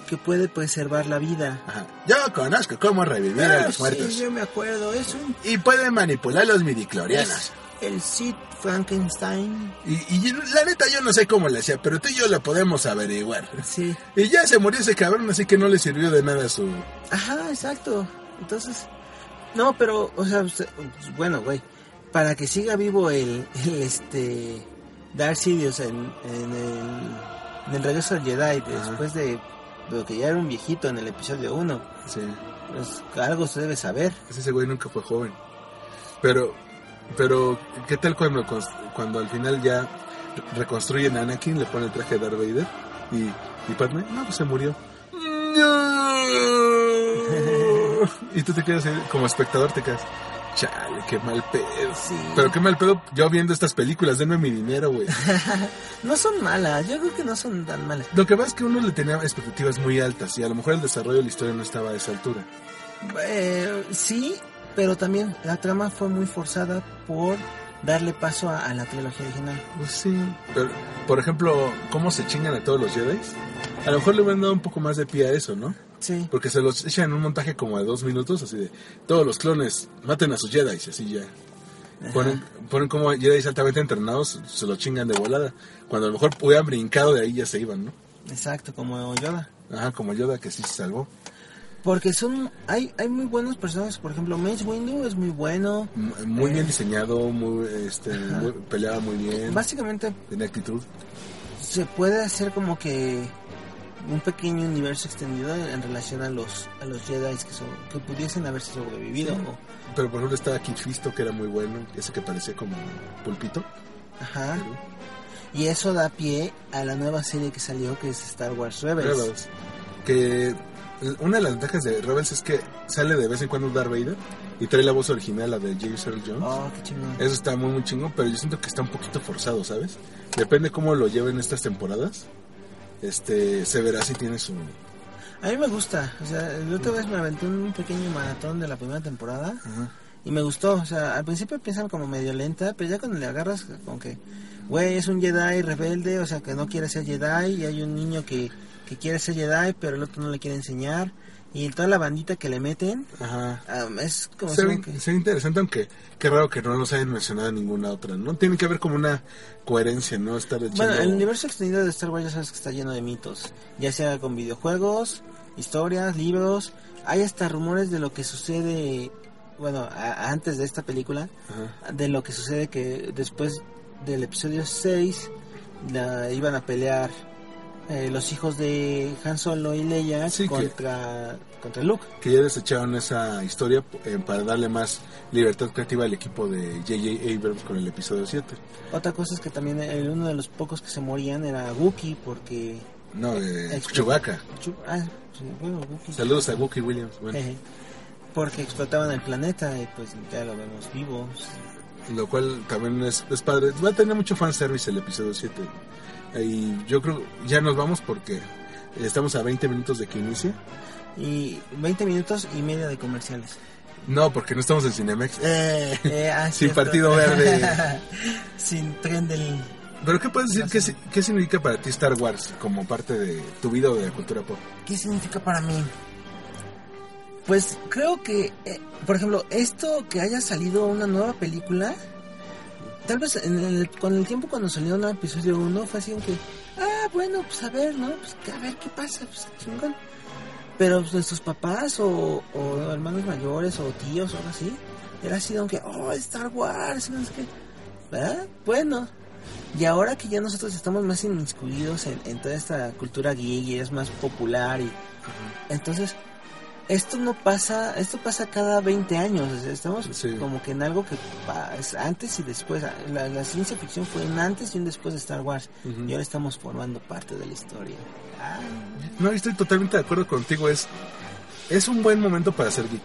que puede preservar la vida. ajá. Yo conozco cómo revivir Ah, a los sí, muertos. yo me acuerdo, es un, Y puede manipular los midiclorianos. el Sith Frankenstein. Y, y la neta yo no sé cómo le hacía, pero tú y yo lo podemos averiguar. Sí, Y ya se murió ese cabrón, así que no le sirvió de nada su... Ajá, exacto. Entonces, no, pero, o sea, usted- bueno, güey, para que siga vivo el, el, este, Darth Sidious en, en el, en el regreso del Jedi, después de, de que ya era un viejito en el episodio 1, Sí. pues algo se debe saber. Ese güey nunca fue joven. Pero, pero, ¿qué tal cuando, cuando al final ya reconstruyen a Anakin, le pone el traje de Darth Vader y, y Padme, no, pues se murió. y tú te quedas ahí, como espectador, te quedas, chale, qué mal pedo. Sí. Pero qué mal pedo yo viendo estas películas, denme mi dinero, güey. No son malas, yo creo que no son tan malas. Lo que pasa es que uno le tenía expectativas muy altas y a lo mejor el desarrollo de la historia no estaba a esa altura. Eh, sí, pero también la trama fue muy forzada por darle paso a, a la trilogía original. Pues sí. Pero, por ejemplo, ¿cómo se chingan a todos los Jedi? A lo mejor le hubieran dado un poco más de pie a eso, ¿no? Sí. Porque se los echan en un montaje como de dos minutos, así de todos los clones maten a sus Jedi, y así ya. Ponen, ponen como Jedi altamente entrenados, se lo chingan de volada. Cuando a lo mejor hubieran brincado de ahí ya se iban, ¿no? Exacto, como Yoda. Ajá, como Yoda que sí se salvó. Porque son hay hay muy buenos personajes, por ejemplo, Mace Windu es muy bueno. M- Muy Eh. bien diseñado, muy, este, muy- peleaba muy bien, Básicamente tenía actitud. se puede hacer como que un pequeño universo extendido en, relación a los a los Jedi que son que pudiesen haberse sobrevivido Sí. o- Pero por ejemplo estaba Kit Fisto que era muy bueno, ese que parecía como pulpito. ajá. Y eso da pie a la nueva serie que salió que es Star Wars Rebels. Rebels. Que una de las ventajas de Rebels es que sale de vez en cuando Darth Vader y trae la voz original, la de James Earl Jones. Oh, qué chingón. Eso está muy muy chingón, pero yo siento que está un poquito forzado, ¿sabes? Depende cómo lo lleven estas temporadas. Este, se verá si tiene su... A mí me gusta, o sea, la otra vez me aventé un pequeño maratón de la primera temporada y me gustó, o sea, al principio empieza como medio lenta, pero ya cuando le agarras como que, güey, es un Jedi rebelde, o sea, que no quiere ser Jedi y hay un niño que, que quiere ser Jedi, pero el otro no le quiere enseñar y toda la bandita que le meten, Ajá. es como Se ve, que... se ve interesante, aunque qué raro que no nos hayan mencionado ninguna otra, ¿no? Tiene que haber como una coherencia, ¿no? Estar echando... Bueno, el universo extendido de Star Wars ya sabes que está lleno de mitos, ya sea con videojuegos, historias, libros, hay hasta rumores de lo que sucede, bueno, a- antes de esta película, Ajá. de lo que sucede que después del episodio 6 la, iban a pelear eh, los hijos de Han Solo y Leia Sí, que- contra, contra Luke. Que ya desecharon esa historia eh, para darle más libertad creativa al equipo de J.J. Abrams con el episodio 7. Otra cosa es que también el, uno de los pocos que se morían era Wookiee porque... No, Extra- Chewbacca. Chu- ah, bueno, Wookiee. Saludos a Wookie Williams. Bueno, porque explotaban el planeta y pues ya lo vemos vivo. Lo cual también es, es padre. Va a tener mucho fanservice el episodio 7. Y yo creo ya nos vamos porque estamos a 20 minutos de que inicie. Y 20 minutos y media de comerciales. No, porque no estamos en Cinemex. Eh, Eh, ah, sin cierto. partido verde. Sin tren del... Pero ¿qué puedes decir? ¿Qué, ¿Qué significa para ti Star Wars como parte de tu vida o de la cultura pop? ¿Qué significa para mí? Pues creo que, eh, por ejemplo, esto que haya salido una nueva película, tal vez en el- con el tiempo cuando salió un episodio 1 fue así que, ah, bueno, pues a ver, ¿no? Pues que a ver qué pasa, pues chingón. Pero pues, nuestros papás o, o hermanos mayores o tíos o algo así, era así como que, oh, Star Wars, no qué. ¿verdad? Bueno. Y ahora que ya nosotros estamos más inmiscuidos en, en toda esta cultura geek y es más popular y entonces esto no pasa, esto pasa cada 20 años, o sea, estamos Sí. como que en algo que es antes y después, la, la ciencia ficción fue un antes y un después de Star Wars y ahora estamos formando parte de la historia. Ah, No, estoy totalmente de acuerdo contigo. Es, es un buen momento para ser geek.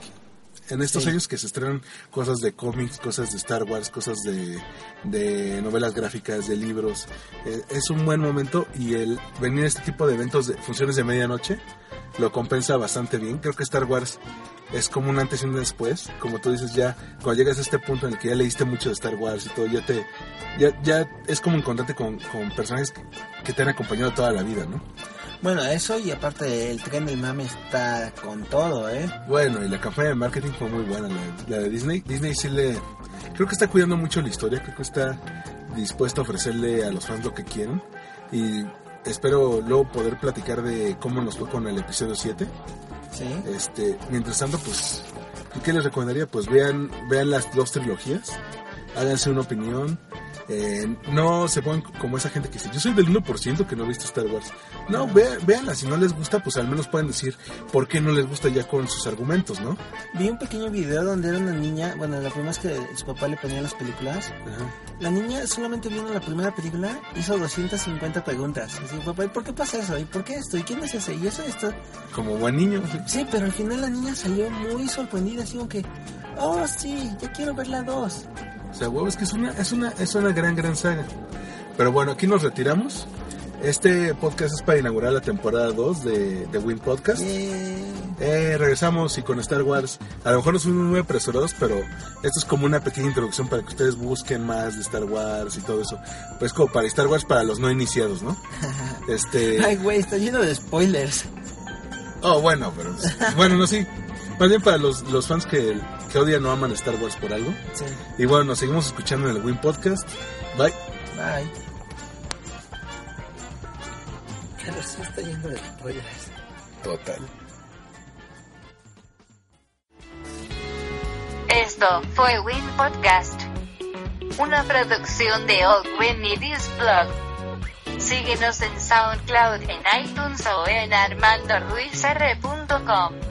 En estos Sí. años que se estrenan cosas de cómics, cosas de Star Wars, cosas de, de novelas gráficas, de libros, eh, es un buen momento y el venir a este tipo de eventos, de funciones de medianoche, lo compensa bastante bien. Creo que Star Wars es como un antes y un después. Como tú dices, ya cuando llegas a este punto en el que ya leíste mucho de Star Wars y todo, ya te ya, ya es como encontrarte con, con personajes que, que te han acompañado toda la vida, ¿no? Bueno, eso y aparte el tren del mame está con todo, ¿eh? Bueno, y la campaña de marketing fue muy buena, la, la de Disney. Disney sí le... Creo que está cuidando mucho la historia, creo que está dispuesto a ofrecerle a los fans lo que quieren. Y espero luego poder platicar de cómo nos fue con el episodio 7. Sí. Este, mientras tanto, pues, ¿qué les recomendaría? Pues vean, vean las dos trilogías, háganse una opinión. Eh, no se pongan como esa gente que dice, yo soy del 1% que no ha visto Star Wars. No, ve, véanla, si no les gusta, pues al menos pueden decir por qué no les gusta ya con sus argumentos, ¿no? Vi un pequeño video donde era una niña, bueno, la primera vez que su papá le ponía las películas, la niña solamente viendo la primera película hizo 250 preguntas. Así, papá, ¿y por qué pasa eso? ¿Y por qué esto? ¿Y quién es ese? ¿Y eso esto? Como buen niño. Sí, pero al final la niña salió muy sorprendida, así como que, oh sí, ya quiero ver la 2. O sea, huevo, es que es una, es una, es una gran, gran saga. Pero bueno, aquí nos retiramos. Este podcast es para inaugurar la temporada 2 de, de Win Podcast. Eh, regresamos y con Star Wars. A lo mejor no son muy apresurados, pero esto es como una pequeña introducción para que ustedes busquen más de Star Wars y todo eso. Pues como para Star Wars para los no iniciados, ¿no? Este. Ay, güey, está lleno de spoilers. Oh, bueno, pero. Bueno, no, sí. Más bien para los, los fans que, que odian o aman Star Wars por algo. Sí, Y bueno, nos seguimos escuchando en el Win Podcast. Bye. bye. Carlos, sí está lleno de spoilers. Total. Esto fue Win Podcast. Una producción de Old Win Media's Blog. Síguenos en SoundCloud, en iTunes o en armandoruizr.com.